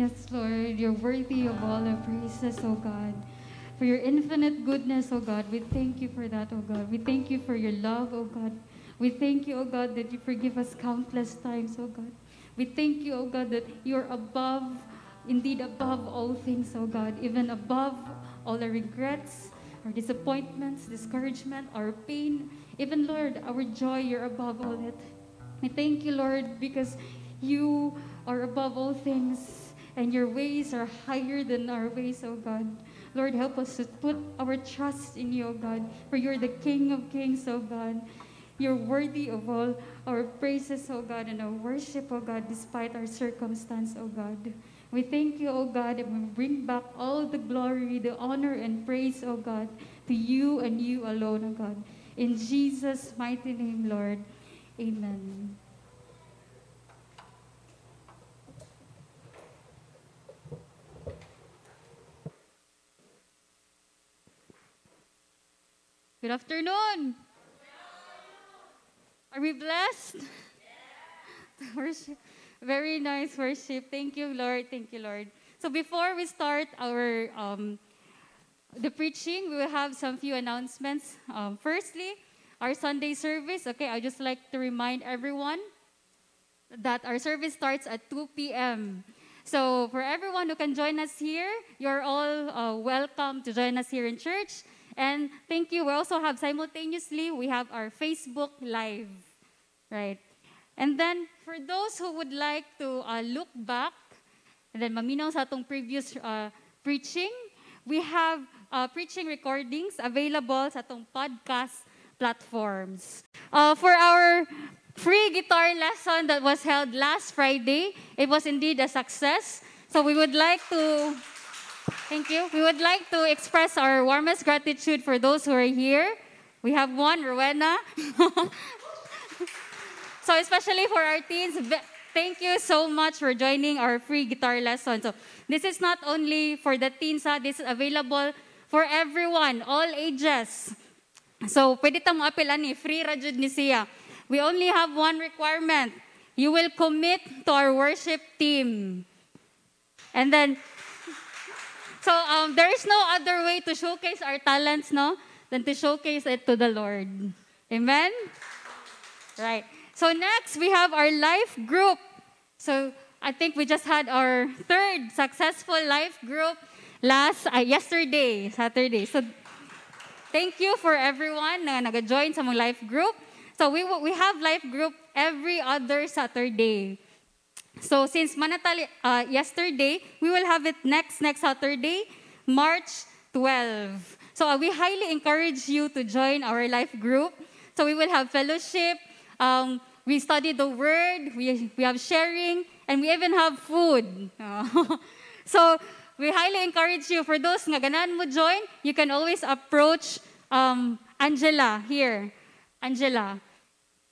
Yes, Lord, you're worthy of all our praises, oh God. For your infinite goodness, oh God. We thank you for that, oh God. We thank you for your love, oh God. We thank you, oh God, that you forgive us countless times, oh God. We thank you, oh God, that you're above, indeed above all things, oh God, even above all our regrets, our disappointments, discouragement, our pain, even, Lord, our joy, you're above all it. We thank you, Lord, because you are above all things and your ways are higher than our ways, oh God. Lord, help us to put our trust in you, oh God, for you're the King of kings, oh God. You're worthy of all our praises, oh God, and our worship, oh God, despite our circumstance, oh God. We thank you, oh God, and we bring back all the glory, the honor, and praise, oh God, to you and you alone, oh God. In Jesus' mighty name, Lord. Amen. Good afternoon. Are we blessed? worship. Very nice worship. Thank you, Lord. Thank you, Lord. So before we start our um, the preaching, we will have some few announcements. Um, firstly, our Sunday service. Okay, I just like to remind everyone that our service starts at 2 p.m. So for everyone who can join us here, you're all uh, welcome to join us here in church. And thank you. We also have simultaneously, we have our Facebook Live, right? And then for those who would like to uh, look back, and then maminaw sa atong previous uh, preaching, we have uh, preaching recordings available sa atong podcast platforms. Uh, for our free guitar lesson that was held last Friday, it was indeed a success. So we would like to Thank you. We would like to express our warmest gratitude for those who are here. We have one, Rowena. so especially for our teens, thank you so much for joining our free guitar lesson. So this is not only for the teens, ha? this is available for everyone, all ages. So pwede tamo ani, free ra jud ni siya. We only have one requirement. You will commit to our worship team. And then so um, there is no other way to showcase our talents, no, than to showcase it to the Lord. Amen? Right. So next, we have our life group. So I think we just had our third successful life group last, uh, yesterday, Saturday. So thank you for everyone na nag-join sa mong life group. So we, we have life group every other Saturday. So since Manatali uh, yesterday, we will have it next next Saturday, March 12. So uh, we highly encourage you to join our life group. So we will have fellowship. Um, we study the word. We we have sharing, and we even have food. so we highly encourage you. For those nga ganan mo join, you can always approach um, Angela here. Angela.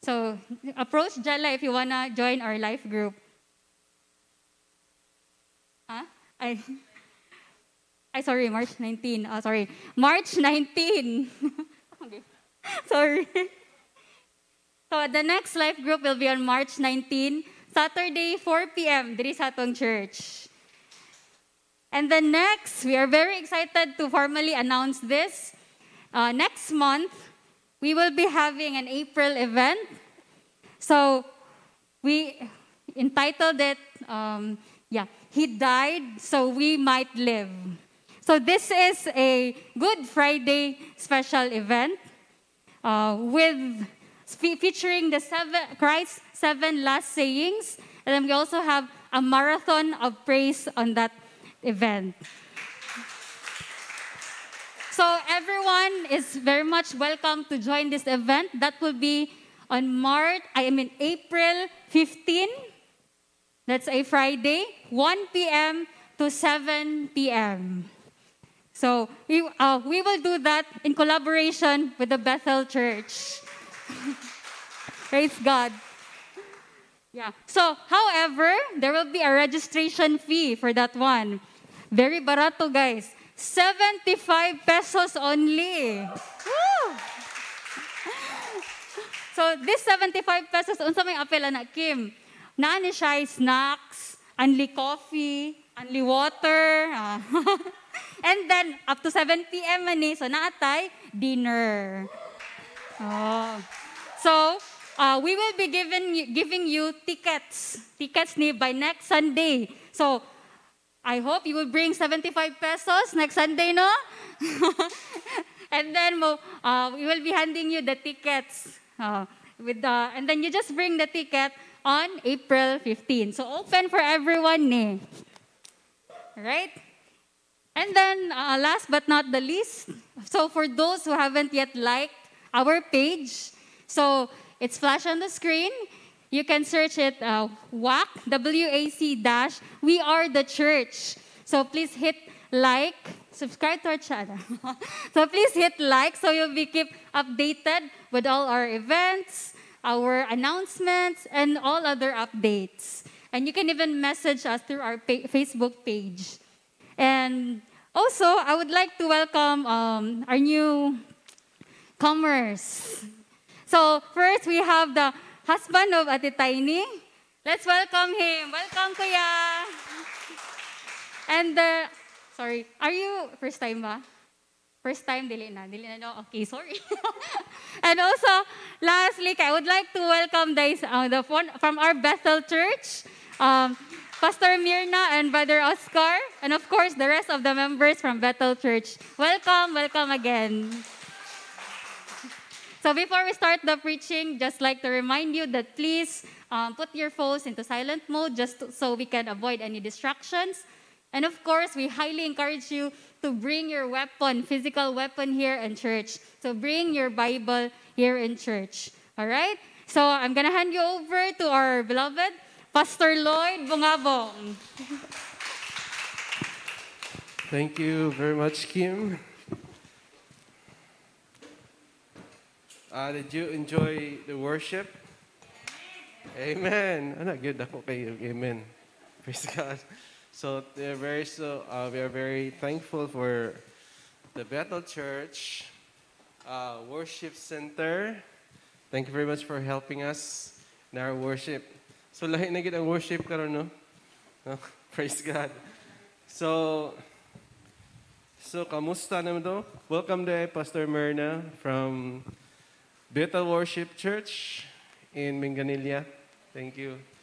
So approach Jella if you wanna join our life group. I, I sorry, March 19. Oh, sorry. March 19. Sorry. So the next life group will be on March 19, Saturday, 4 p.m. There is atong church. And the next, we are very excited to formally announce this. Uh, next month, we will be having an April event. So we entitled it, um, yeah, he died so we might live. So this is a Good Friday special event uh, with featuring the seven Christ's seven last sayings, and then we also have a marathon of praise on that event. So everyone is very much welcome to join this event. That will be on March, I mean April 15 that's a Friday, 1 p.m. to 7 p.m. So we, uh, we will do that in collaboration with the Bethel Church. Praise God. Yeah. So, however, there will be a registration fee for that one. Very barato, guys. 75 pesos only. Woo! So, this 75 pesos, unsa may apel na Kim? Nani siya snacks, unli coffee, only water. ah. and then, up to 7 p.m. man eh, so naatay, dinner. Oh. So, uh, we will be giving you, giving you tickets. Tickets ni by next Sunday. So, I hope you will bring 75 pesos next Sunday, no? and then uh, we will be handing you the tickets. Uh, with the, and then you just bring the ticket on April 15. So, open for everyone. Eh. Right? And then, uh, last but not the least, so for those who haven't yet liked our page, so it's flash on the screen. You can search it uh, WAC, W-A-C dash, We Are the Church. So please hit like, subscribe to our channel. so please hit like so you'll be keep updated with all our events, our announcements, and all other updates. And you can even message us through our Facebook page. And also, I would like to welcome um, our new comers. So first, we have the husband of Ate Tiny. Let's welcome him. Welcome, Kuya. And the, sorry, are you first time ba? First time, dili na. Dili na, no? Okay, sorry. and also, lastly, I would like to welcome the, uh, the one from our Bethel Church, um, Pastor Myrna and Brother Oscar, and of course, the rest of the members from Bethel Church. Welcome, welcome again. So before we start the preaching, just like to remind you that please um, put your phones into silent mode just so we can avoid any distractions. And of course, we highly encourage you to bring your weapon, physical weapon here in church. So bring your Bible here in church. All right? So I'm going to hand you over to our beloved Pastor Lloyd Bungabong. Thank you very much, Kim. Uh, did you enjoy the worship? Amen. Ano, good ako kayo. Amen. Praise God. So we are very so uh, we are very thankful for the Bethel Church uh, Worship Center. Thank you very much for helping us in our worship. So lahi na ang worship karon no? Praise God. So So, kamusta naman to? Welcome to Pastor Myrna from Bethel Worship Church in Minglanilla. Thank you.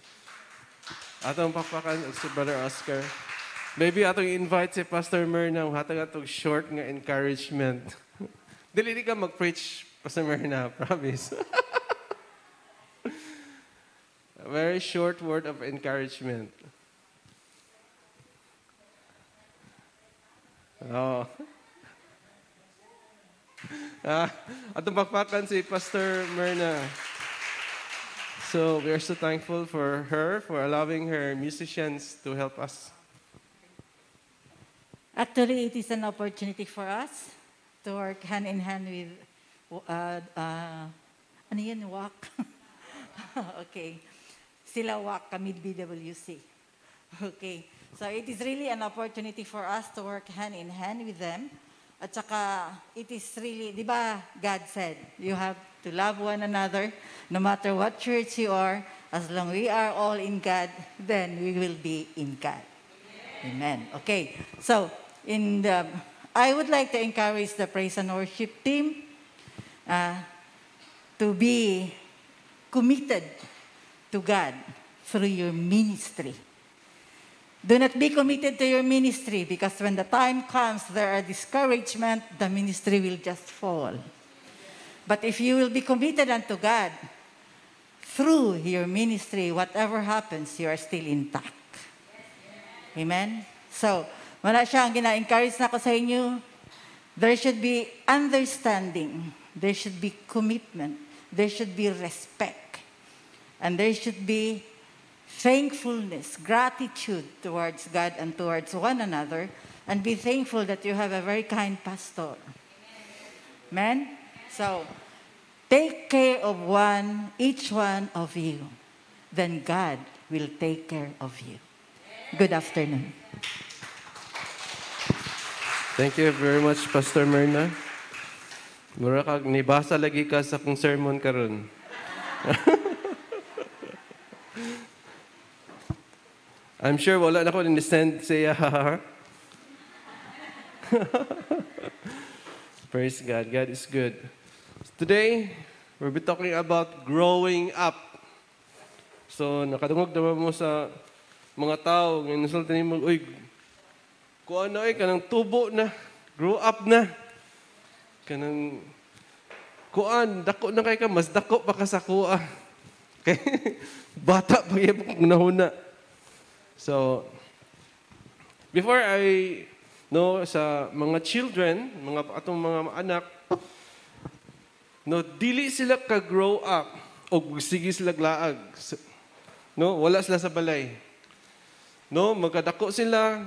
Atong papakan si Brother Oscar. Maybe atong invite si Pastor Myrna hatag atong short nga encouragement. Dili di ka mag-preach, Pastor Myrna, promise. A very short word of encouragement. Oh. Ah, atong pakpakan si Pastor Myrna. So we are so thankful for her, for allowing her musicians to help us. Actually, it is an opportunity for us to work hand in hand with, uh, uh, WAC? okay. Sila WAC, BWC. Okay. So it is really an opportunity for us to work hand in hand with them. At saka, it is really, di ba, God said, you have to love one another, no matter what church you are, as long we are all in God, then we will be in God. Amen. Okay. So, in the, I would like to encourage the praise and worship team uh, to be committed to God through your ministry. Do not be committed to your ministry because when the time comes, there are discouragement, the ministry will just fall. But if you will be committed unto God, through your ministry, whatever happens, you are still intact. Amen? So, wala siya ang gina-encourage na ko sa inyo. There should be understanding. There should be commitment. There should be respect. And there should be thankfulness, gratitude towards God and towards one another. And be thankful that you have a very kind pastor. Amen? So, take care of one, each one of you. Then God will take care of you. Good afternoon. Thank you very much, Pastor Myrna. Mura nibasa lagi ka sa kong sermon karon. I'm sure wala na ko understand siya. Praise God. God is good. Today, we'll be talking about growing up. So, nakadungog naman mo sa mga tao. Ngayon, nasultan mo, uy, kung ano eh, kanang tubo na, grow up na. Kanang, kuan, dako na kay ka, mas dako pa ka sa kuha. Kay, bata pa kayo kung nahuna. So, before I no sa mga children, mga atong mga anak, no dili sila ka grow up o sige sila glaag. No, wala sila sa balay. No, magkadako sila,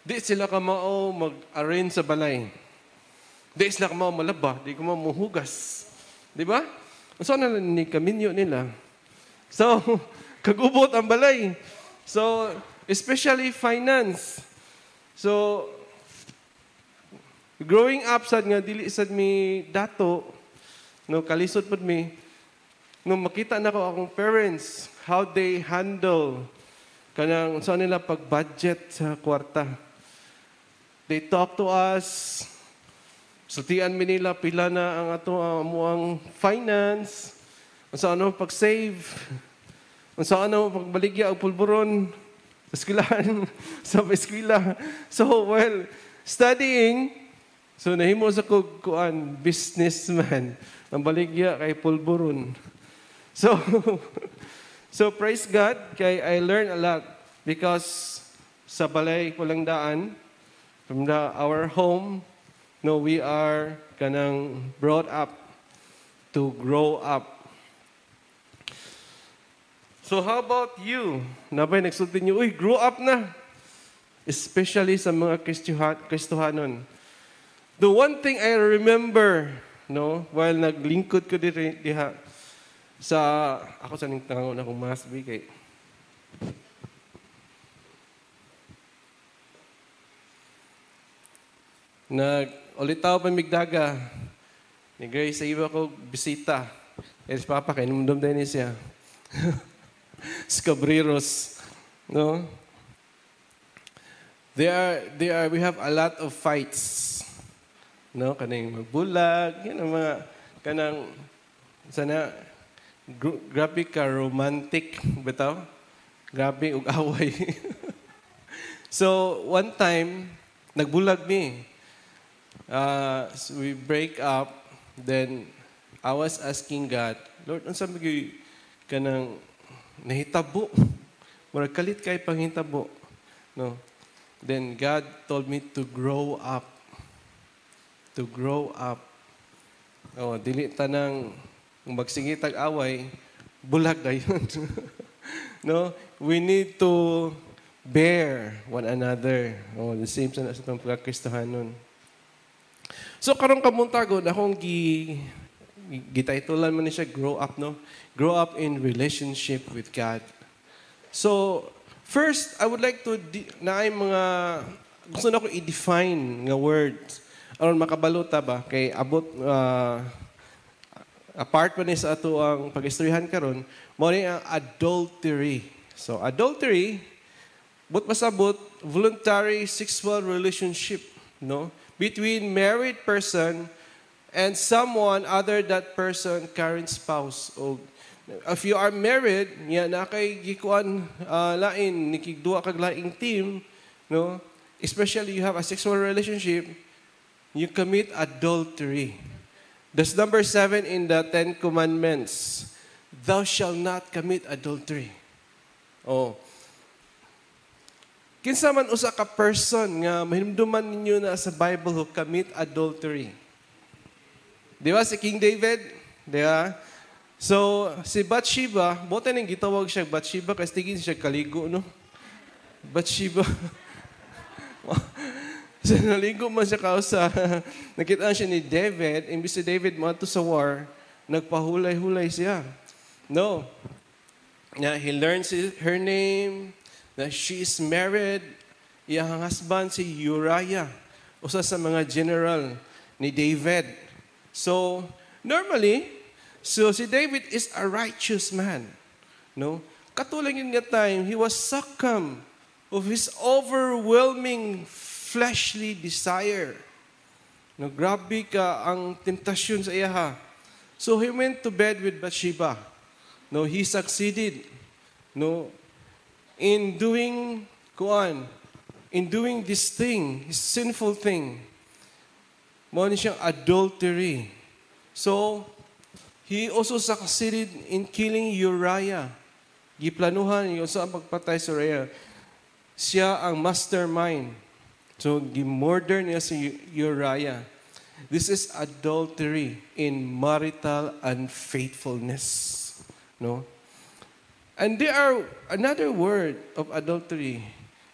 di sila ka mao mag-arrange sa balay. Di sila ka mao malaba, di ka mao muhugas. Di ba? So na ni kaminyo nila. So, kagubot ang balay. So, especially finance. So, growing up sad nga dili sad mi dato no kalisod pud mi no makita na ko akong parents how they handle kanang sa nila pag budget sa kwarta. They talk to us. Sutian mi nila pila na ang ato amo ang finance. Unsa ano pag save unsa ano pagbaligya og pulburon sa eskwelahan sa eskwela so well studying So nahimo sa kuan businessman ang baligya kay pulburon. So so praise God kay I learned a lot because sa balay ko lang daan from the our home no we are kanang brought up to grow up. So how about you? Nabay nagsulti niyo, uy, grow up na. Especially sa mga Kristuhan, Kristuhanon. The one thing I remember, no, while naglingkod ko diri diha sa ako sa ning tangon akong mas kay Nag ulitaw pa migdaga ni Grace sa iba ko bisita. Eh, Papa, kay numdum din siya. Scabreros. No? There are, there are, we have a lot of fights no kaning magbulag yan ang mga kanang sana gr- grabe ka romantic bitaw grabe ug away so one time nagbulag mi uh, so we break up then I was asking God Lord unsa magi kanang nahitabo murag kalit kay panghitabo no then God told me to grow up to grow up. Oh, dili tanang magsingitag away, bulag dayon. no, we need to bear one another. Oh, the same sa sa tong pagkakristohanon. So karon kamuntagon akong gi gitaytulan man ni siya grow up no. Grow up in relationship with God. So first I would like to na ay mga gusto na ko i-define nga words aron makabaluta ba kay abot uh, apart pa ni sa ato ang pag-istoryahan karon mo ang adultery so adultery but masabot voluntary sexual relationship no between married person and someone other that person current spouse o if you are married ya na kay gikuan uh, lain nikigduwa kag laing team no especially you have a sexual relationship you commit adultery. That's number seven in the Ten Commandments. Thou shalt not commit adultery. Oh. Kinsa man usa ka person nga mahinumduman ninyo na sa Bible who commit adultery. Di ba si King David? Di ba? So, si Bathsheba, buta nang gitawag siya Bathsheba kasi tigin siya kaligo, no? Bathsheba. So naligo man siya kausa. Nakita siya ni David. Imbis si David mo sa war, nagpahulay-hulay siya. No. Yeah, he learns her name, that she is married. Iyang husband si Uriah. Usa sa mga general ni David. So, normally, so si David is a righteous man. No? Katulad yun nga time, he was succumb of his overwhelming fleshly desire. No, grabe ka ang temptasyon sa iya ha. So he went to bed with Bathsheba. No, he succeeded. No, in doing kuan, in doing this thing, his sinful thing. Mo siyang adultery. So, he also succeeded in killing Uriah. Giplanuhan yung sa pagpatay sa Uriah. Siya ang mastermind. So, gimurder niya si Uriah. This is adultery in marital unfaithfulness. No? And there are another word of adultery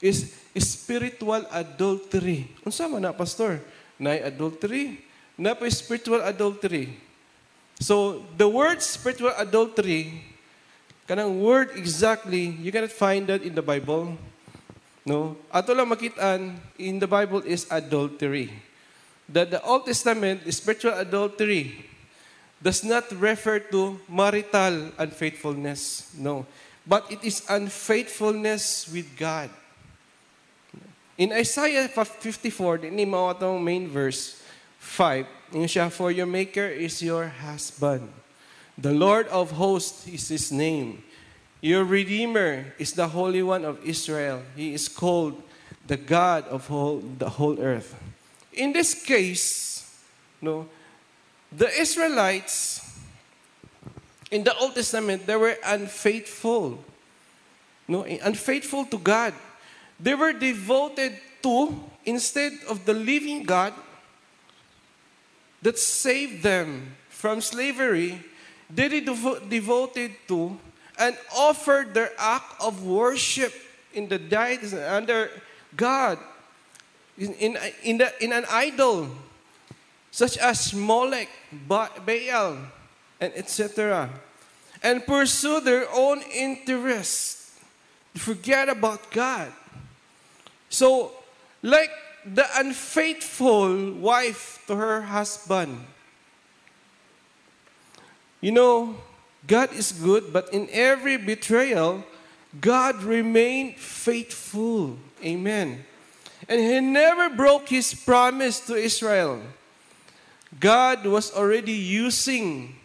is spiritual adultery. Unsa man na pastor? Nay adultery, na spiritual adultery. So the word spiritual adultery, kanang word exactly, you cannot find that in the Bible. No? Ato lang makitaan in the Bible is adultery. That the Old Testament, spiritual adultery, does not refer to marital unfaithfulness. No. But it is unfaithfulness with God. In Isaiah 54, din mao atong main verse 5, yung siya, For your maker is your husband. The Lord of hosts is his name. Your Redeemer is the Holy One of Israel. He is called the God of whole, the whole earth. In this case, no, the Israelites in the Old Testament, they were unfaithful. No, unfaithful to God. They were devoted to, instead of the living God that saved them from slavery, they were devo- devoted to and offered their act of worship in the deities under God, in, in, in, the, in an idol, such as Molech, Ba- Baal, and etc. And pursue their own interests, forget about God. So, like the unfaithful wife to her husband, you know, God is good, but in every betrayal, God remained faithful. Amen. And he never broke his promise to Israel. God was already using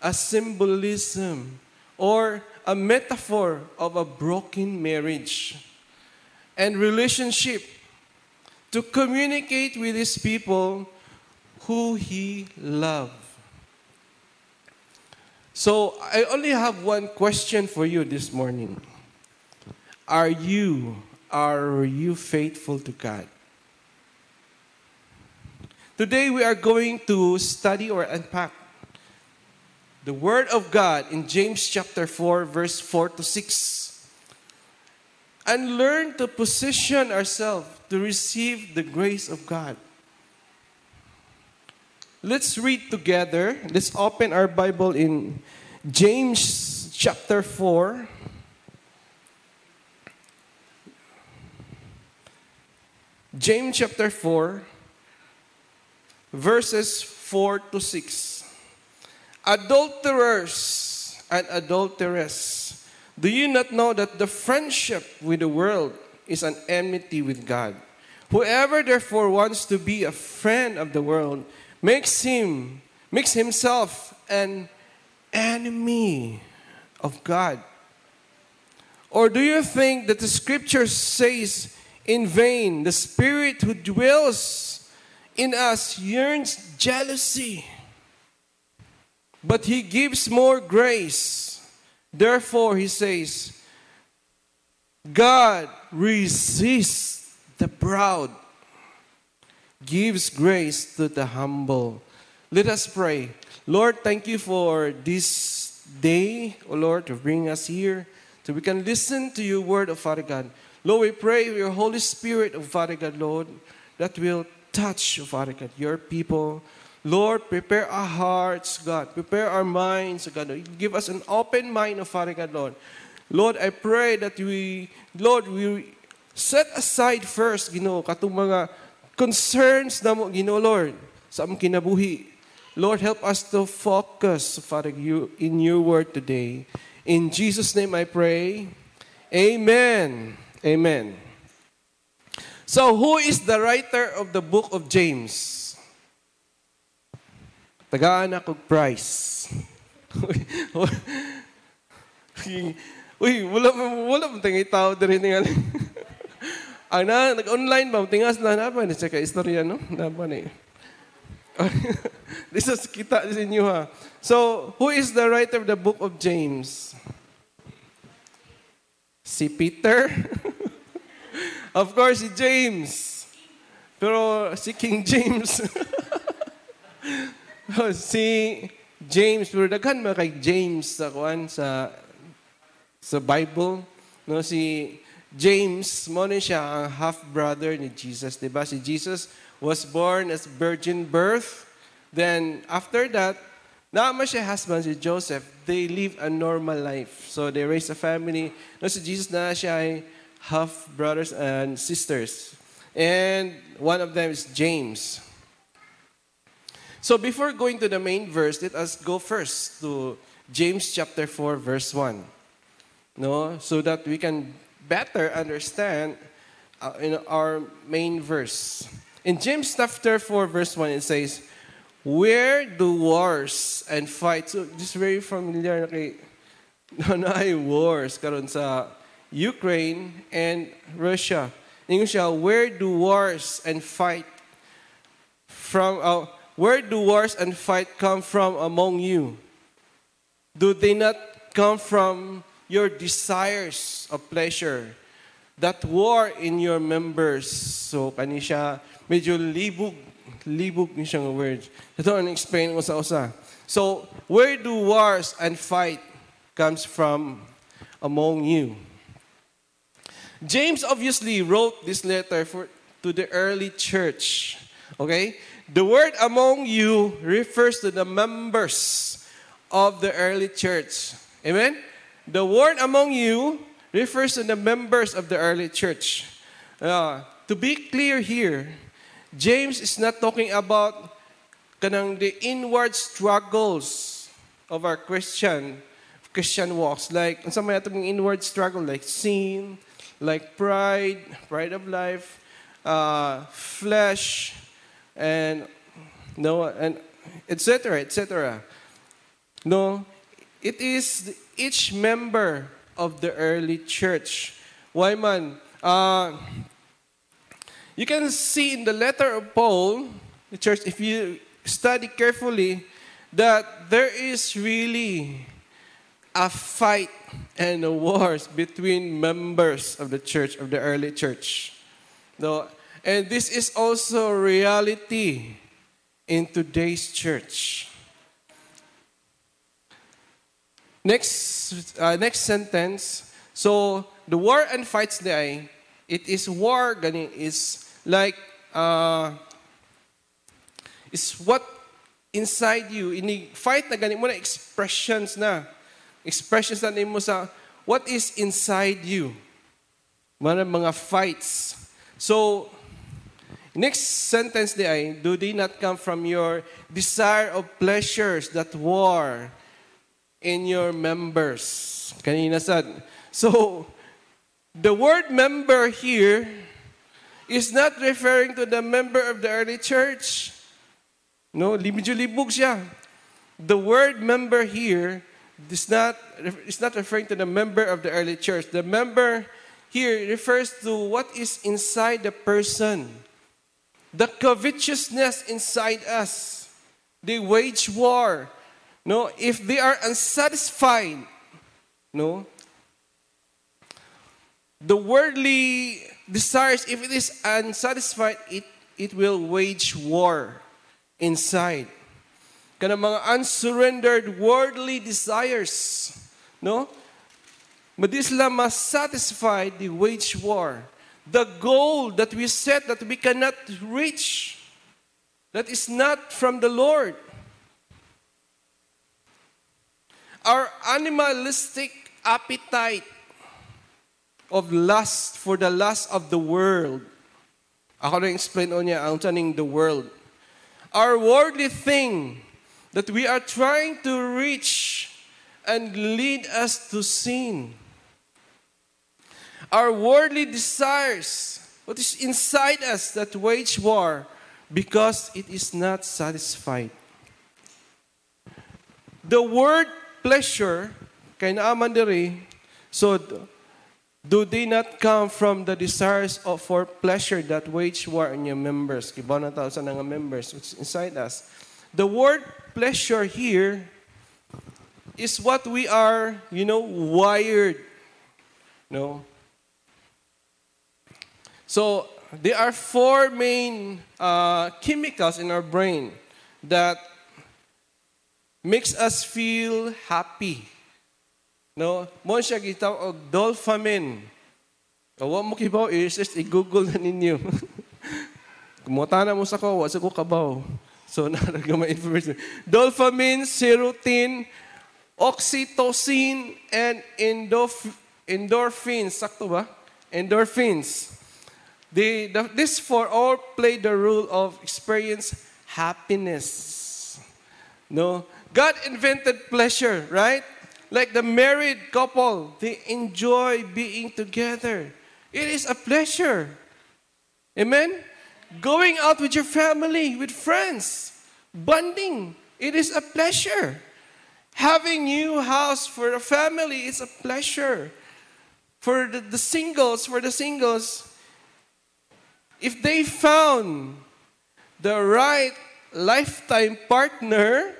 a symbolism or a metaphor of a broken marriage and relationship to communicate with his people who he loved. So I only have one question for you this morning. Are you are you faithful to God? Today we are going to study or unpack the word of God in James chapter 4 verse 4 to 6 and learn to position ourselves to receive the grace of God. Let's read together. Let's open our Bible in James chapter 4. James chapter 4, verses 4 to 6. Adulterers and adulteress, do you not know that the friendship with the world is an enmity with God? Whoever therefore wants to be a friend of the world makes him makes himself an enemy of God. Or do you think that the scripture says in vain, the spirit who dwells in us yearns jealousy, but he gives more grace. Therefore, he says, God resists the proud, gives grace to the humble. Let us pray. Lord, thank you for this day, O Lord, to bring us here so we can listen to your word, of Father God. Lord, we pray your Holy Spirit, of Father God, Lord, that will touch, Father God, your people. Lord, prepare our hearts, God. Prepare our minds, God. Give us an open mind, O Father God, Lord. Lord, I pray that we, Lord, we set aside first, Ginoo, katong mga concerns na mo, Lord, sa among kinabuhi. Lord, help us to focus, Father, you in your word today. In Jesus' name I pray. Amen. Amen. So, who is the writer of the book of James? Tagaan ako price. Uy, wala wala mo tingay tao diri nga. Ana, nag-online ba? Tingas na na ba? Sa istorya, no? Na ba ni? This is kita sa inyo ha. So, who is the writer of the book of James? Si Peter? of course, si James. Pero si King James. si James, pero daghan man kay James sa kuan sa sa Bible, no si James mo ni siya ang half brother ni Jesus, 'di ba? Si Jesus was born as virgin birth. Then after that, naman siya husband si Joseph. They live a normal life. So they raise a family. No si Jesus na siya ay half brothers and sisters. And one of them is James. So before going to the main verse, let us go first to James chapter 4 verse 1. No, so that we can better understand uh, in our main verse. In James chapter 4 verse 1 it says, "Where do wars and fights?" So this very familiar kay na ay wars karon sa Ukraine and Russia. Ingon siya, where do wars and fight from uh, where do wars and fight come from among you? Do they not come from your desires of pleasure that war in your members? So kani medyo libog libog ni siyang words. Ito ang explain ko sa usa. So, where do wars and fight comes from among you? James obviously wrote this letter for, to the early church. Okay? The word among you refers to the members of the early church. Amen? The word among you refers to the members of the early church. Uh, to be clear here, James is not talking about the inward struggles of our Christian Christian walks. Like, sa may atong inward struggle, like sin, like pride, pride of life, uh, flesh, and no, and etc. etc. No, it is each member of the early church. Why man? Uh, you can see in the letter of Paul, the church, if you study carefully, that there is really a fight and a wars between members of the church, of the early church. No, and this is also reality in today's church. Next, uh, next sentence. So, the war and fights day, it is war, gani, is like, uh, is what inside you, ini fight na gani mo na expressions na. Expressions na mo sa what is inside you. Mga mga fights. So, next sentence di ay, do they not come from your desire of pleasures that war in your members? Kanina said. So, the word member here is not referring to the member of the early church. No, libog siya. The word member here is not, is not referring to the member of the early church. The member here refers to what is inside the person. The covetousness inside us. They wage war. No, if they are unsatisfied, no, the worldly desires, if it is unsatisfied, it, it will wage war inside. Kana mga unsurrendered worldly desires, no? but Madi sila masatisfy the wage war. The goal that we set that we cannot reach, that is not from the Lord. Our animalistic appetite of lust for the lust of the world. Ako na explain o niya ang taning the world. Our worldly thing that we are trying to reach and lead us to sin. Our worldly desires, what is inside us that wage war because it is not satisfied. The word pleasure, kay naaman diri, so do they not come from the desires of for pleasure that wage war in your members? Kibaw na sa members which inside us. The word pleasure here is what we are, you know, wired. No? So, there are four main uh, chemicals in our brain that makes us feel happy. No? Mo siya gitawag og dopamine. Kawa mo kibaw is just i-google na ninyo. Kumuta na mo sa ko, wasa ko kabaw. So, naraga may information. Dopamine, serotonin, oxytocin, and endorph- endorphins. Sakto ba? Endorphins. The, this for all play the role of experience happiness. No? God invented pleasure, right? Like the married couple, they enjoy being together. It is a pleasure. Amen? Going out with your family, with friends, bonding, it is a pleasure. Having new house for a family is a pleasure. For the, the singles, for the singles, if they found the right lifetime partner,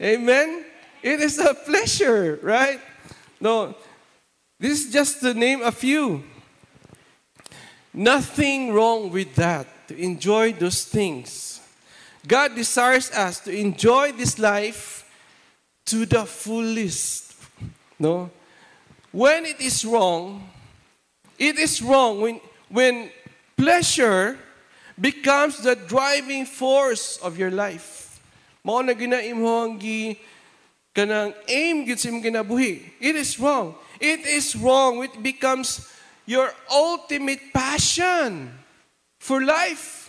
amen, it is a pleasure, right? No, this is just to name a few. Nothing wrong with that, to enjoy those things. God desires us to enjoy this life to the fullest. No? When it is wrong, it is wrong when, when pleasure becomes the driving force of your life. Mao na ginaim mo ang kanang aim gyud sa imong kinabuhi. It is wrong. It is wrong. It becomes your ultimate passion for life.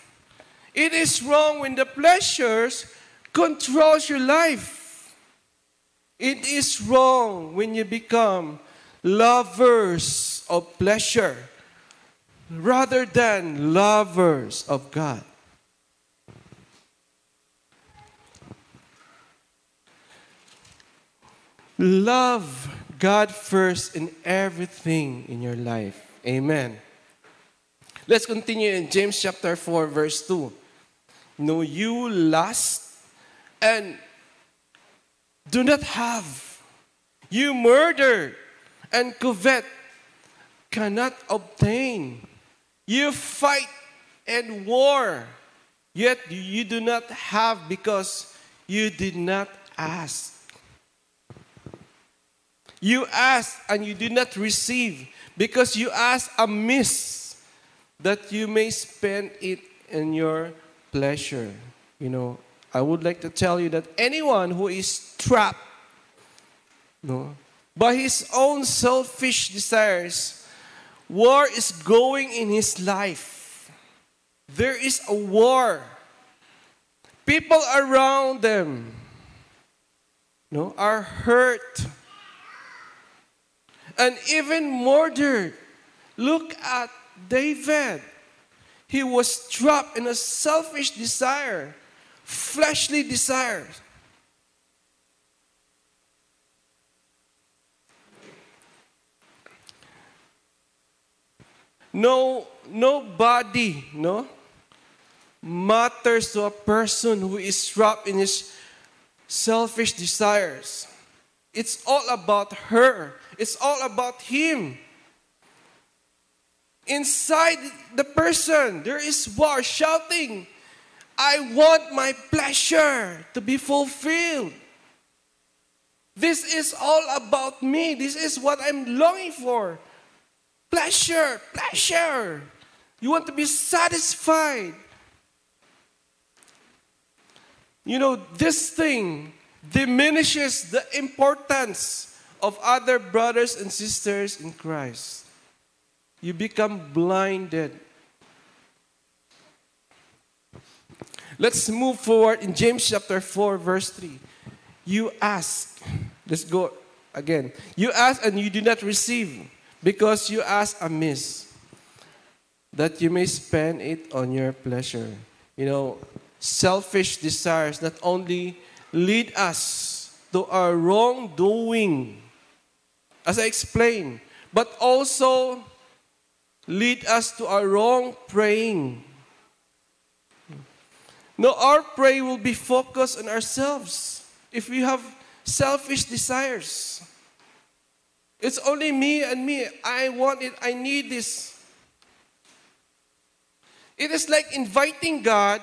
It is wrong when the pleasures controls your life. It is wrong when you become lovers of pleasure rather than lovers of God. Love God first in everything in your life. Amen. Let's continue in James chapter 4, verse 2. No, you lust and do not have. You murder and covet, cannot obtain. You fight and war, yet you do not have because you did not ask. You ask and you do not receive because you ask amiss that you may spend it in your pleasure. You know, I would like to tell you that anyone who is trapped no, by his own selfish desires, war is going in his life. There is a war. People around them no, are hurt and even murdered. Look at David. He was trapped in a selfish desire, fleshly desires. No, nobody, no, matters to a person who is trapped in his selfish desires. It's all about her. It's all about him. Inside the person, there is war shouting, I want my pleasure to be fulfilled. This is all about me. This is what I'm longing for. Pleasure, pleasure. You want to be satisfied. You know, this thing diminishes the importance of other brothers and sisters in Christ. You become blinded. Let's move forward in James chapter 4, verse 3. You ask. Let's go again. You ask and you do not receive because you ask amiss. that you may spend it on your pleasure. You know, selfish desires not only lead us to our wrongdoing, as I explained, but also lead us to our wrong praying. No, our prayer will be focused on ourselves if we have selfish desires. It's only me and me. I want it. I need this. It is like inviting God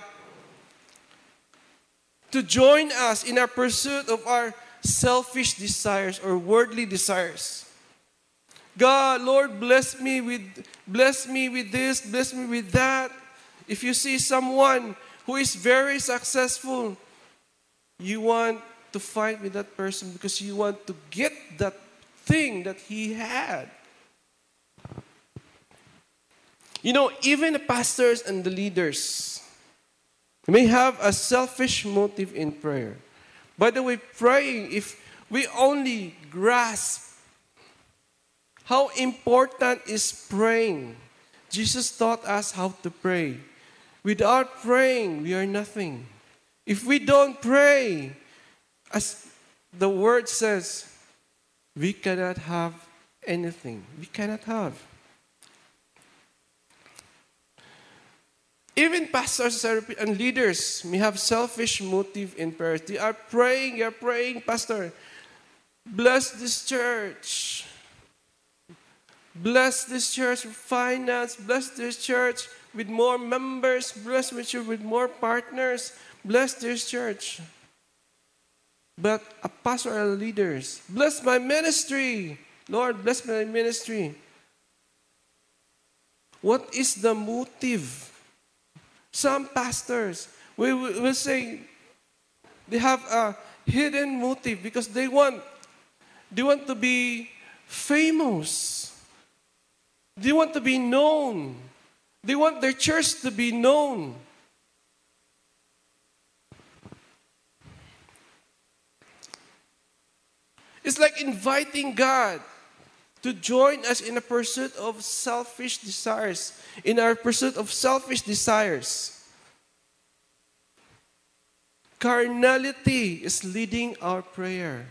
to join us in our pursuit of our selfish desires or worldly desires. God, Lord, bless me with bless me with this, bless me with that. If you see someone who is very successful, you want to fight with that person because you want to get that thing that he had. You know, even the pastors and the leaders may have a selfish motive in prayer. By the way, praying, if we only grasp how important is praying, Jesus taught us how to pray. Without praying, we are nothing. If we don't pray, as the word says, we cannot have anything. We cannot have. Even pastors and leaders may have selfish motive in prayer. They are praying, you're praying, Pastor, bless this church. Bless this church with finance. Bless this church with more members. Bless this church with more partners. Bless this church. But a pastoral leaders, bless my ministry. Lord, bless my ministry. What is the motive? Some pastors we will say they have a hidden motive because they want they want to be famous. They want to be known. They want their church to be known. It's like inviting God to join us in a pursuit of selfish desires, in our pursuit of selfish desires. Carnality is leading our prayer.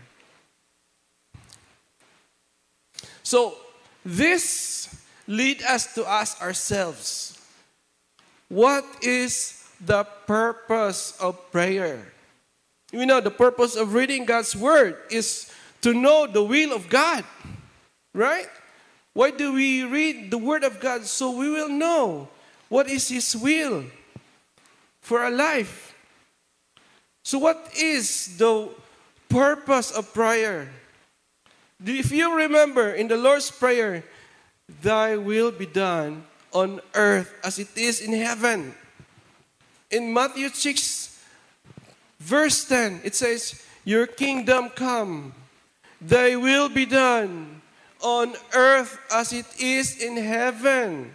So, this lead us to ask ourselves, what is the purpose of prayer? You know, the purpose of reading God's word is to know the will of God. Right? Why do we read the Word of God? So we will know what is His will for our life. So, what is the purpose of prayer? If you remember in the Lord's Prayer, Thy will be done on earth as it is in heaven. In Matthew 6, verse 10, it says, Your kingdom come, Thy will be done on earth as it is in heaven.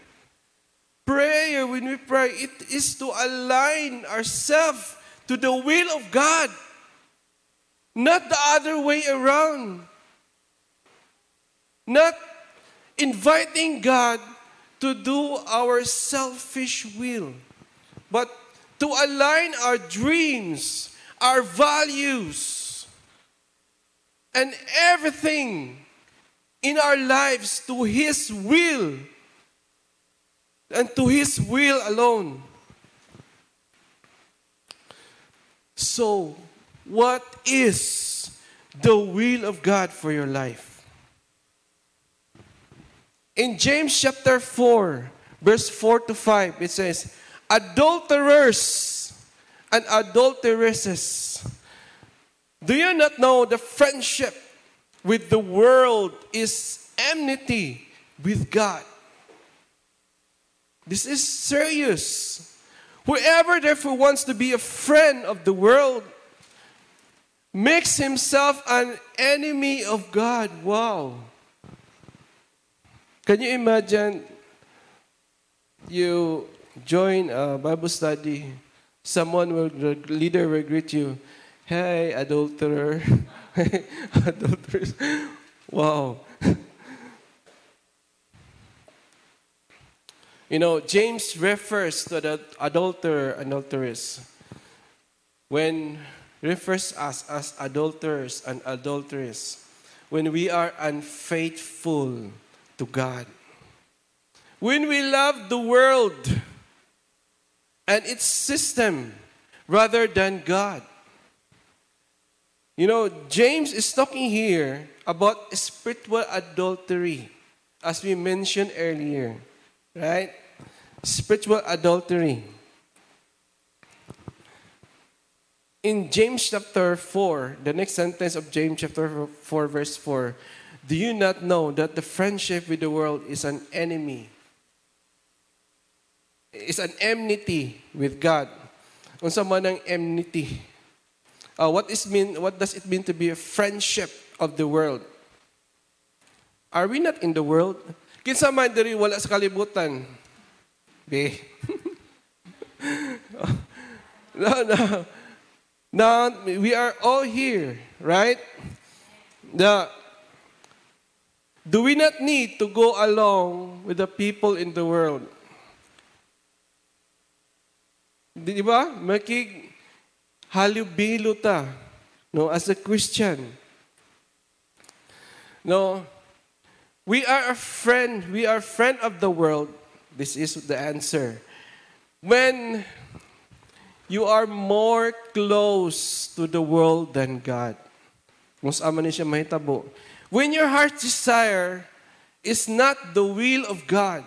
Prayer, when we pray, it is to align ourselves to the will of God, not the other way around. Not inviting God to do our selfish will, but to align our dreams, our values, and everything in our lives to His will and to His will alone. So, what is the will of God for your life? In James chapter 4, verse 4 to 5, it says, Adulterers and adulteresses, do you not know the friendship with the world is enmity with God. This is serious. Whoever therefore wants to be a friend of the world makes himself an enemy of God. Wow. Can you imagine you join a Bible study, someone will, the leader will greet you, Hey, adulterer. Adulterers. Wow. You know, James refers to the adulterer, adulteress. When refers us as adulterers and adulteress, when we are unfaithful to God. When we love the world and its system rather than God. You know, James is talking here about spiritual adultery, as we mentioned earlier, right? Spiritual adultery. In James chapter 4, the next sentence of James chapter 4, verse 4, do you not know that the friendship with the world is an enemy? Is an enmity with God. Unsa man ang enmity? Uh, what is mean? What does it mean to be a friendship of the world? Are we not in the world? Kinsa man diri wala sa kalibutan? Be. no, no. Now we are all here, right? The, do we not need to go along with the people in the world? Di ba? Halubilo ta no, as a Christian. No, we are a friend. We are friend of the world. This is the answer. When you are more close to the world than God. When your heart's desire is not the will of God,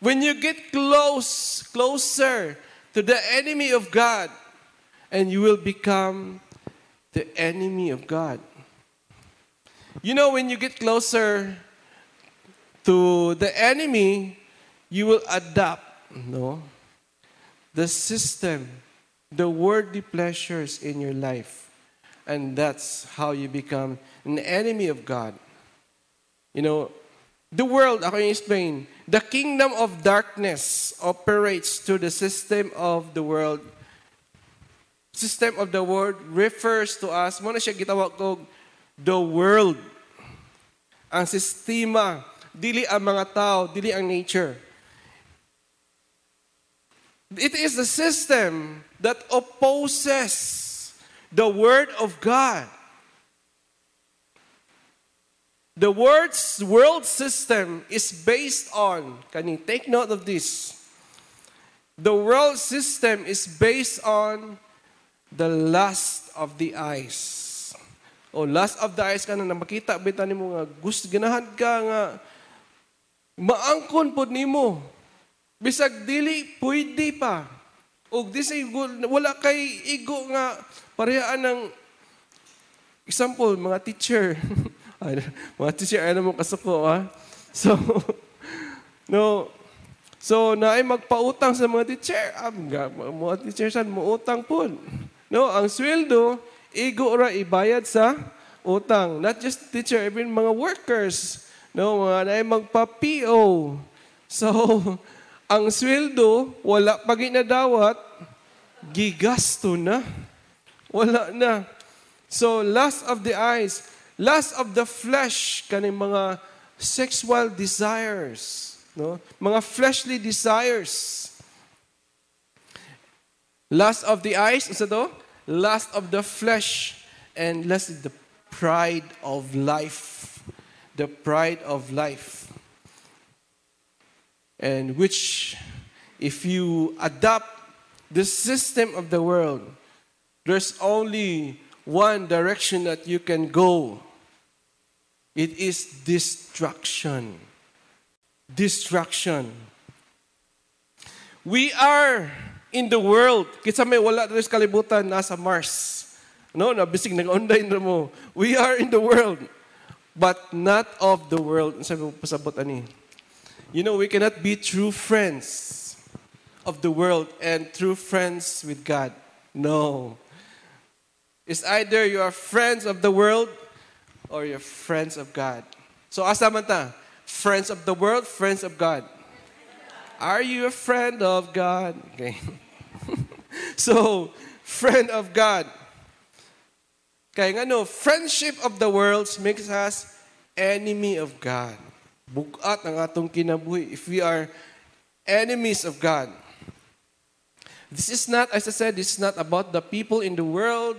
when you get close, closer to the enemy of God, and you will become the enemy of God. You know, when you get closer to the enemy, you will adapt, no? The system, the worldly pleasures in your life. And that's how you become an enemy of God. You know, the world, ako yung explain, the kingdom of darkness operates through the system of the world. System of the world refers to us, muna siya gitawag ko, the world. Ang sistema, dili ang mga tao, dili ang nature. It is the system that opposes the word of God. The word's world system is based on, can you take note of this? The world system is based on the lust of the eyes. O lust of the eyes ka na makita bitan nimo nga gusto ganahan ka nga maangkon pod nimo. Bisag dili pwede pa. Og this wala kay igo nga parehaan ng example mga teacher. mga teacher ano mo kasuko ha. So no So na ay magpautang sa mga teacher, nga mga teacher san mo utang pud. No, ang sweldo igo ra ibayad sa utang. Not just teacher, even mga workers. No, mga na magpa-PO. So, ang sweldo, wala pa ginadawat, gigasto na. Wala na. So, lust of the eyes, lust of the flesh, kaning mga sexual desires, no? Mga fleshly desires. Lust of the eyes, ano to? Lust of the flesh, and lust of the pride of life. The pride of life. And which, if you adopt the system of the world, there's only one direction that you can go. It is destruction. Destruction. We are in the world. Kitsa may wala rin kalibutan, nasa Mars. No, nabisig nag-online na mo. We are in the world, but not of the world. Sabi mo, pasabot ani. You know, we cannot be true friends of the world and true friends with God. No. It's either you are friends of the world or you're friends of God. So asa man ta? Friends of the world, friends of God. Are you a friend of God? Okay. So, friend of God. Kaya nga no, friendship of the world makes us enemy of God. bugat ang atong kinabuhi if we are enemies of God. This is not, as I said, this is not about the people in the world.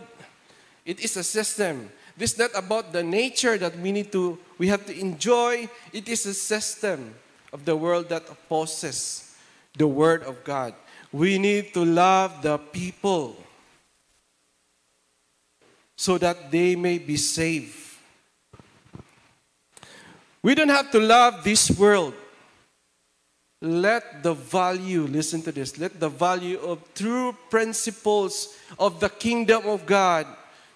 It is a system. This is not about the nature that we need to, we have to enjoy. It is a system of the world that opposes the word of God. We need to love the people so that they may be saved. We don't have to love this world. Let the value, listen to this, let the value of true principles of the kingdom of God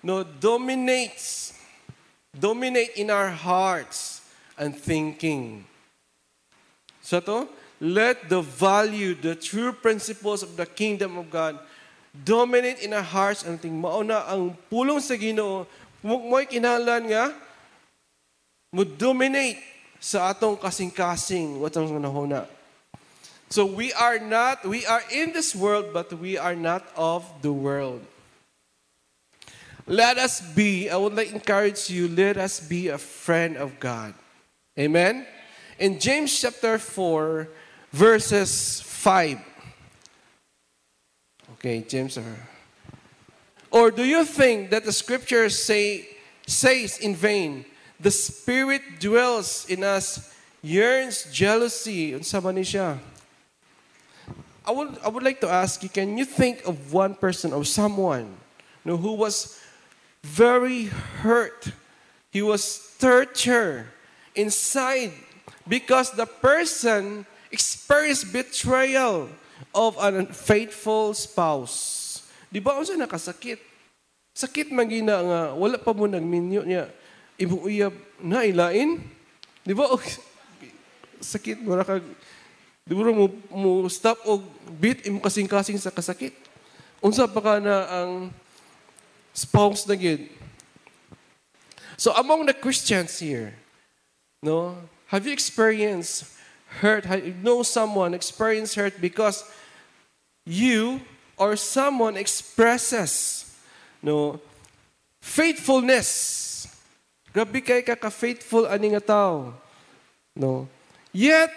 no, dominates, dominate in our hearts and thinking. So to, let the value, the true principles of the kingdom of God dominate in our hearts and thinking. Mauna ang pulong sa Ginoo, mo'y kinahanglan nga mo dominate sa atong kasing-kasing what ang nahuna. So we are not, we are in this world, but we are not of the world. Let us be, I would like to encourage you, let us be a friend of God. Amen? In James chapter 4, verses 5. Okay, James. Uh, or do you think that the scriptures say says in vain, the spirit dwells in us, yearns jealousy, unsa man? I would, I would like to ask you, can you think of one person or someone you know, who was very hurt? He was tortured inside because the person experienced betrayal of an unfaithful spouse. Di ba unsa nakasakit? Sakit magina nga wala pa mo nagminyo niya. Imuuyab na ilain. Di ba? Oh, sakit mo na kag Di mo mo, mo stop og beat imo kasing-kasing sa kasakit. Unsa pa ka na ang spouse na gid. So among the Christians here, no, have you experienced hurt? Know someone experience hurt because you or someone expresses no faithfulness. Grabe kay ka ka-faithful ani nga tao. No. Yet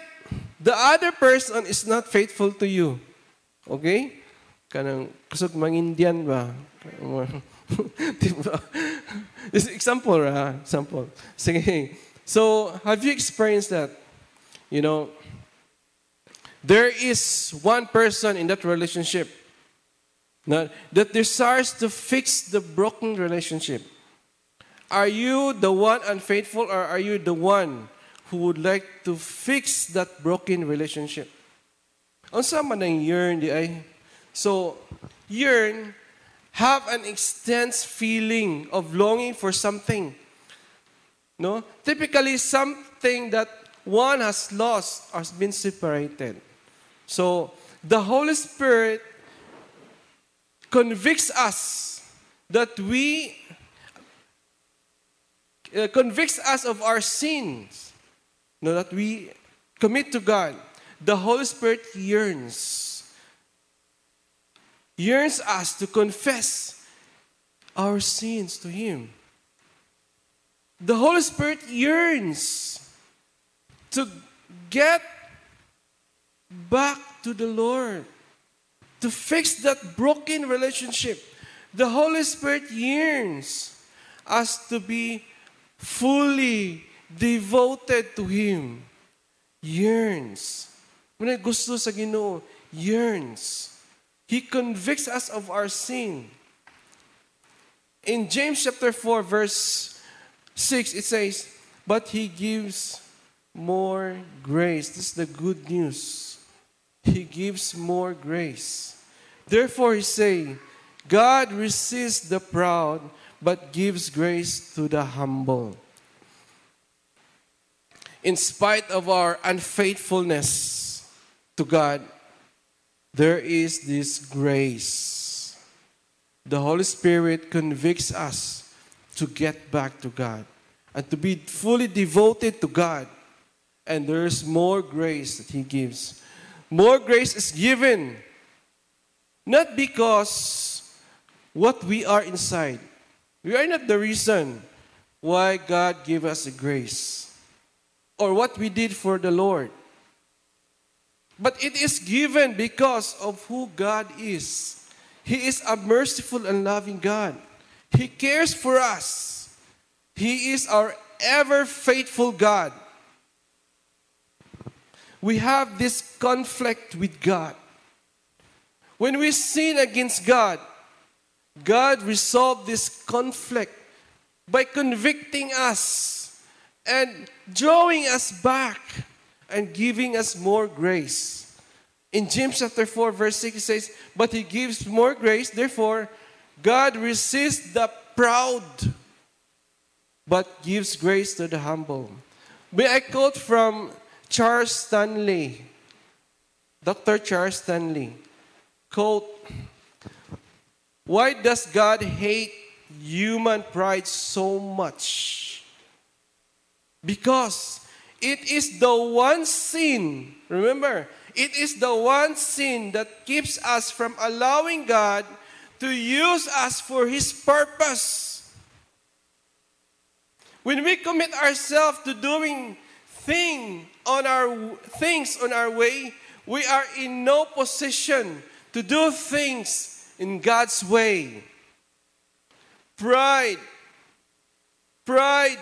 the other person is not faithful to you. Okay? Kanang kusog mang Indian ba? This example, ha? Example. Sige. So, have you experienced that? You know, there is one person in that relationship that, desires to fix the broken relationship. Are you the one unfaithful or are you the one who would like to fix that broken relationship? Unsa man ang yearn di ay? So, yearn have an intense feeling of longing for something. No? Typically something that one has lost or has been separated. So, the Holy Spirit convicts us that we uh, convicts us of our sins no, that we commit to God. The Holy Spirit yearns yearns us to confess our sins to Him. The Holy Spirit yearns to get back to the Lord, to fix that broken relationship. The Holy Spirit yearns us to be fully devoted to Him. Yearns. When Muna gusto sa Ginoo, yearns. He convicts us of our sin. In James chapter 4, verse 6, it says, But He gives more grace. This is the good news. He gives more grace. Therefore, He say, God resists the proud, but gives grace to the humble. In spite of our unfaithfulness to God, there is this grace. The Holy Spirit convicts us to get back to God and to be fully devoted to God. And there's more grace that He gives. More grace is given not because what we are inside. We are not the reason why God gave us a grace or what we did for the Lord. But it is given because of who God is. He is a merciful and loving God. He cares for us. He is our ever faithful God. We have this conflict with God. When we sin against God, God resolved this conflict by convicting us and drawing us back and giving us more grace. In James chapter 4, verse 6, it says, But he gives more grace, therefore, God resists the proud, but gives grace to the humble. May I quote from Charles Stanley, Dr. Charles Stanley. Quote, Why does God hate human pride so much? Because it is the one sin, remember, it is the one sin that keeps us from allowing God to use us for His purpose. When we commit ourselves to doing thing on our things on our way, we are in no position to do things in God's way. Pride, pride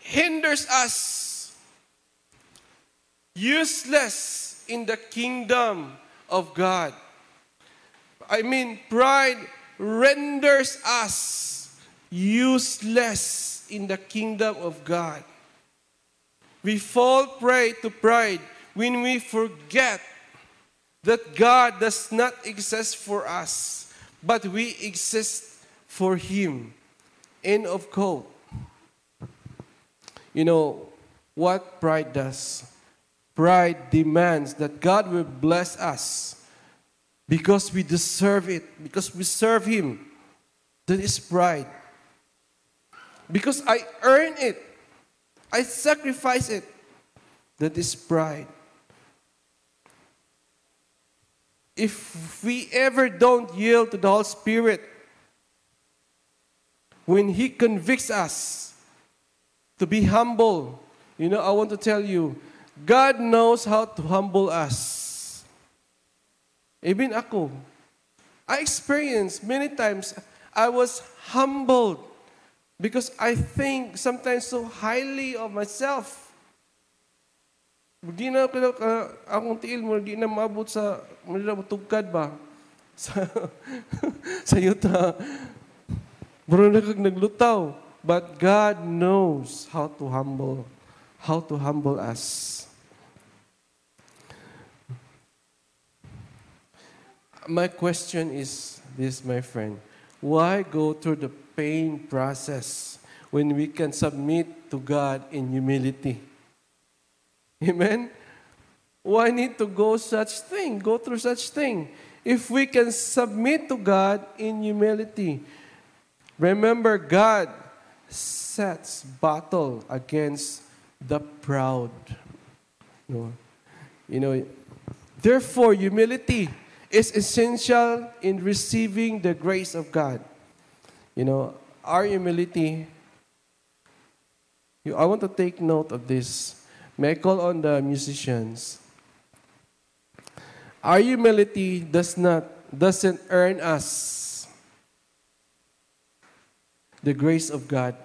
hinders us, useless in the kingdom of God. I mean, pride renders us useless in the kingdom of God. We fall prey to pride when we forget that God does not exist for us, but we exist for Him. End of quote. You know what pride does? Pride demands that God will bless us because we deserve it, because we serve Him. That is pride. Because I earn it, I sacrifice it. That is pride. if we ever don't yield to the Holy Spirit, when He convicts us to be humble, you know, I want to tell you, God knows how to humble us. Even ako, I experienced many times, I was humbled because I think sometimes so highly of myself. Di na ka, akong tiil mo, di na maabot sa, hindi na tugkad ba? Sa, sa yuta. Bro na kag naglutaw. But God knows how to humble, how to humble us. My question is this, my friend. Why go through the pain process when we can submit to God in humility? Amen? Why need to go such thing, go through such thing? If we can submit to God in humility. Remember, God sets battle against the proud. You know, therefore, humility is essential in receiving the grace of God. You know, our humility, I want to take note of this. May I call on the musicians? Our humility does not doesn't earn us the grace of God.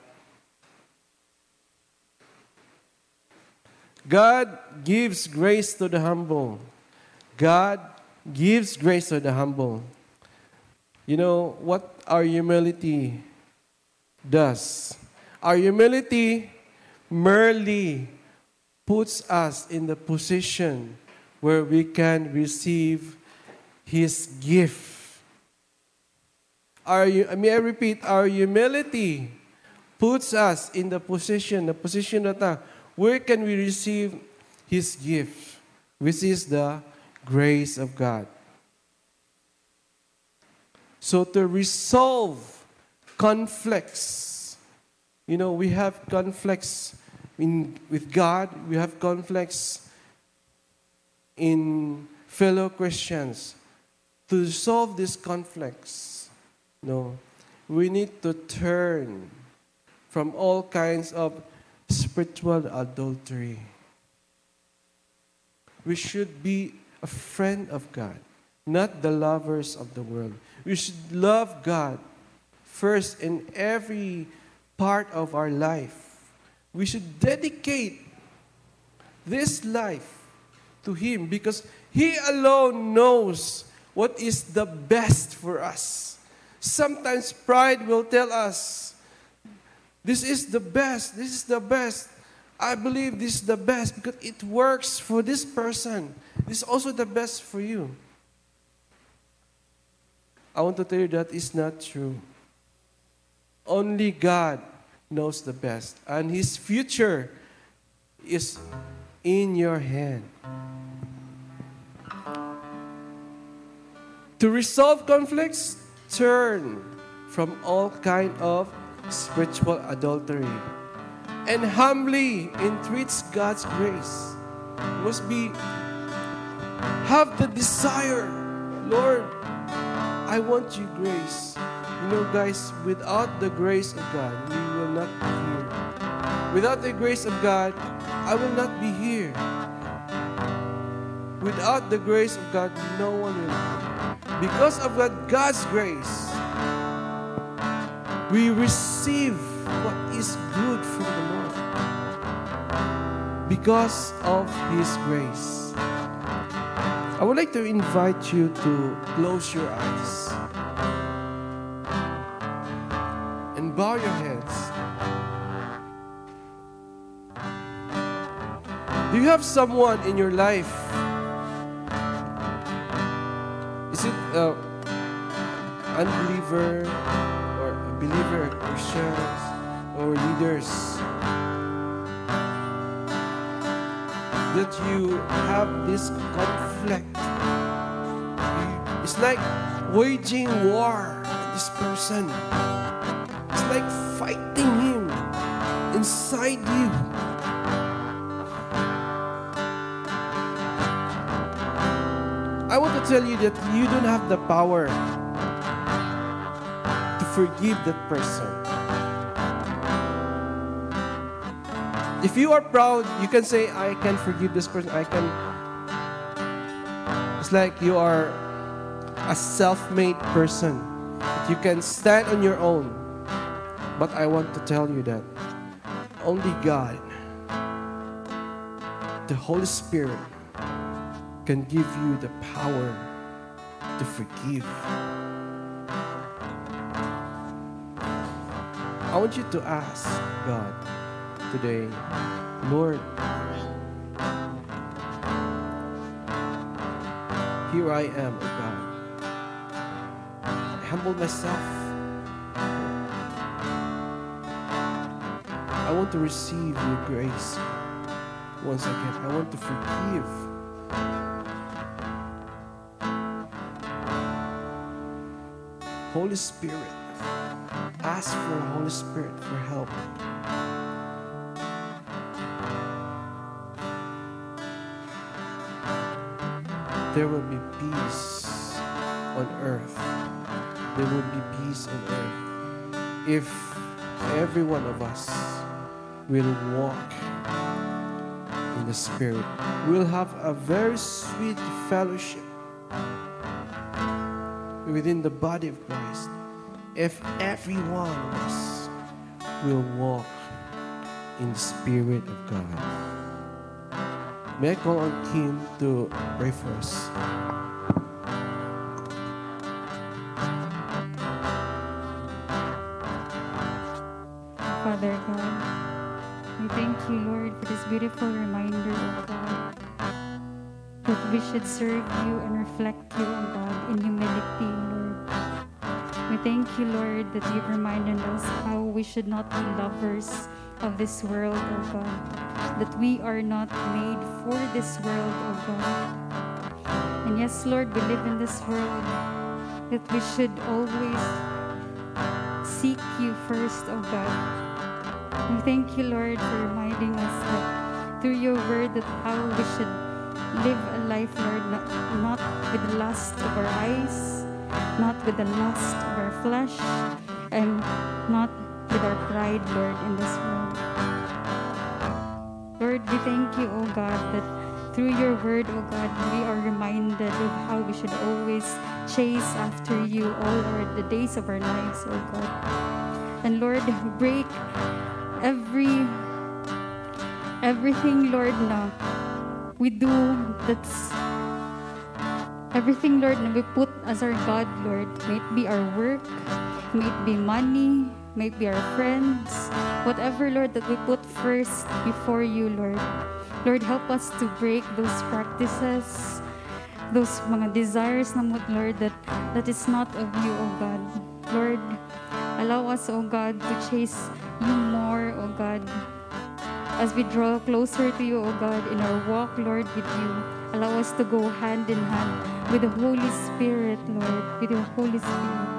God gives grace to the humble. God gives grace to the humble. You know what our humility does? Our humility merely puts us in the position where we can receive His gift. Our, may I repeat, our humility puts us in the position, the position that uh, where can we receive His gift, which is the grace of God. So to resolve conflicts, you know, we have conflicts in, with God, we have conflicts in fellow Christians. To solve these conflicts, no, we need to turn from all kinds of spiritual adultery. we should be a friend of God, not the lovers of the world. We should love God first in every part of our life. We should dedicate this life to Him because He alone knows what is the best for us. Sometimes pride will tell us, This is the best, this is the best. I believe this is the best because it works for this person. This is also the best for you. I want to tell you that is not true. Only God knows the best, and His future is in your hand. To resolve conflicts, turn from all kind of spiritual adultery and humbly entreats God's grace. Must be have the desire, Lord, I want you grace. You know, guys, without the grace of God, we will not be here. Without the grace of God, I will not be here. Without the grace of God, no one will be. Because of that God's grace, we receive what is good from the Lord. Because of His grace. I would like to invite you to close your eyes and bow your heads. Do you have someone in your life? Is it uh, unbeliever or a believer, Christians or leaders? That you have this conflict. It's like waging war on this person. It's like fighting him inside you. I want to tell you that you don't have the power to forgive that person. If you are proud, you can say, I can forgive this person. I can. It's like you are a self made person. You can stand on your own. But I want to tell you that only God, the Holy Spirit, can give you the power to forgive. I want you to ask God today, Lord, here I am, O God. Humble myself. I want to receive your grace once again. I want to forgive. Holy Spirit, ask for Holy Spirit for help. There will be peace on earth. There will be peace on earth if every one of us will walk in the Spirit. We'll have a very sweet fellowship within the body of Christ if every one of us will walk in the Spirit of God. May I call on Kim to pray for us? That you've reminded us how we should not be lovers of this world, oh God, that we are not made for this world, oh God. And yes, Lord, we live in this world, that we should always seek you first, oh God. We thank you, Lord, for reminding us that through your word that how we should live a life, Lord, not, not with the lust of our eyes, not with the lust of our flesh, and not with our pride, Lord, in this world. Lord, we thank you, oh God, that through your word, oh God, we are reminded of how we should always chase after you all our, the days of our lives, oh God. And Lord, break every everything, Lord, na we do that's everything, Lord, na we put as our God, Lord. May it be our work, may it be money, may it be our friends, whatever, Lord, that we put first before you, Lord. Lord, help us to break those practices, those mga desires Lord, that, that is not of you, O God. Lord, allow us, O God, to chase you more, O God, as we draw closer to you, O God, in our walk, Lord, with you. Allow us to go hand in hand with the Holy Spirit, Lord, with your Holy Spirit.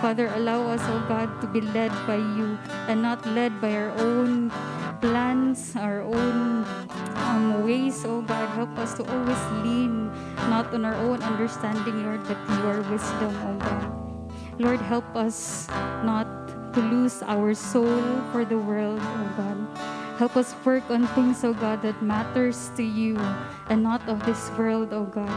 Father, allow us, O God, to be led by you and not led by our own plans, our own um, ways, O God. Help us to always lean not on our own understanding, Lord, but your wisdom, O God. Lord, help us not to lose our soul for the world, O God. Help us work on things, O God, that matters to you and not of this world, O God.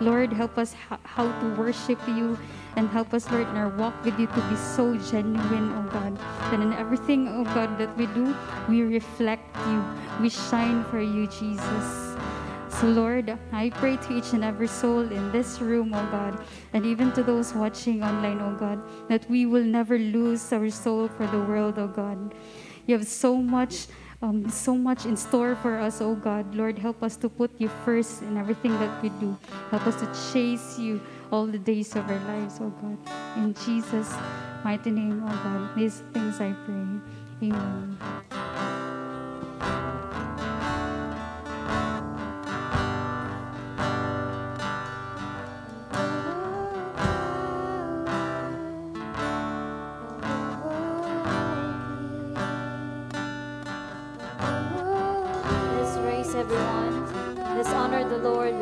Lord, help us ho- how to worship you and help us, Lord, in our walk with you to be so genuine, oh God. That in everything, oh God, that we do, we reflect you. We shine for you, Jesus. So, Lord, I pray to each and every soul in this room, oh God, and even to those watching online, oh God, that we will never lose our soul for the world, oh God. You have so much, um, so much in store for us, oh God. Lord, help us to put you first in everything that we do. Help us to chase you all the days of our lives, oh God. In Jesus' mighty name, oh God, these things I pray. Amen.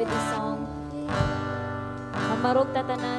The Lord with the song. Mamarog tatanan.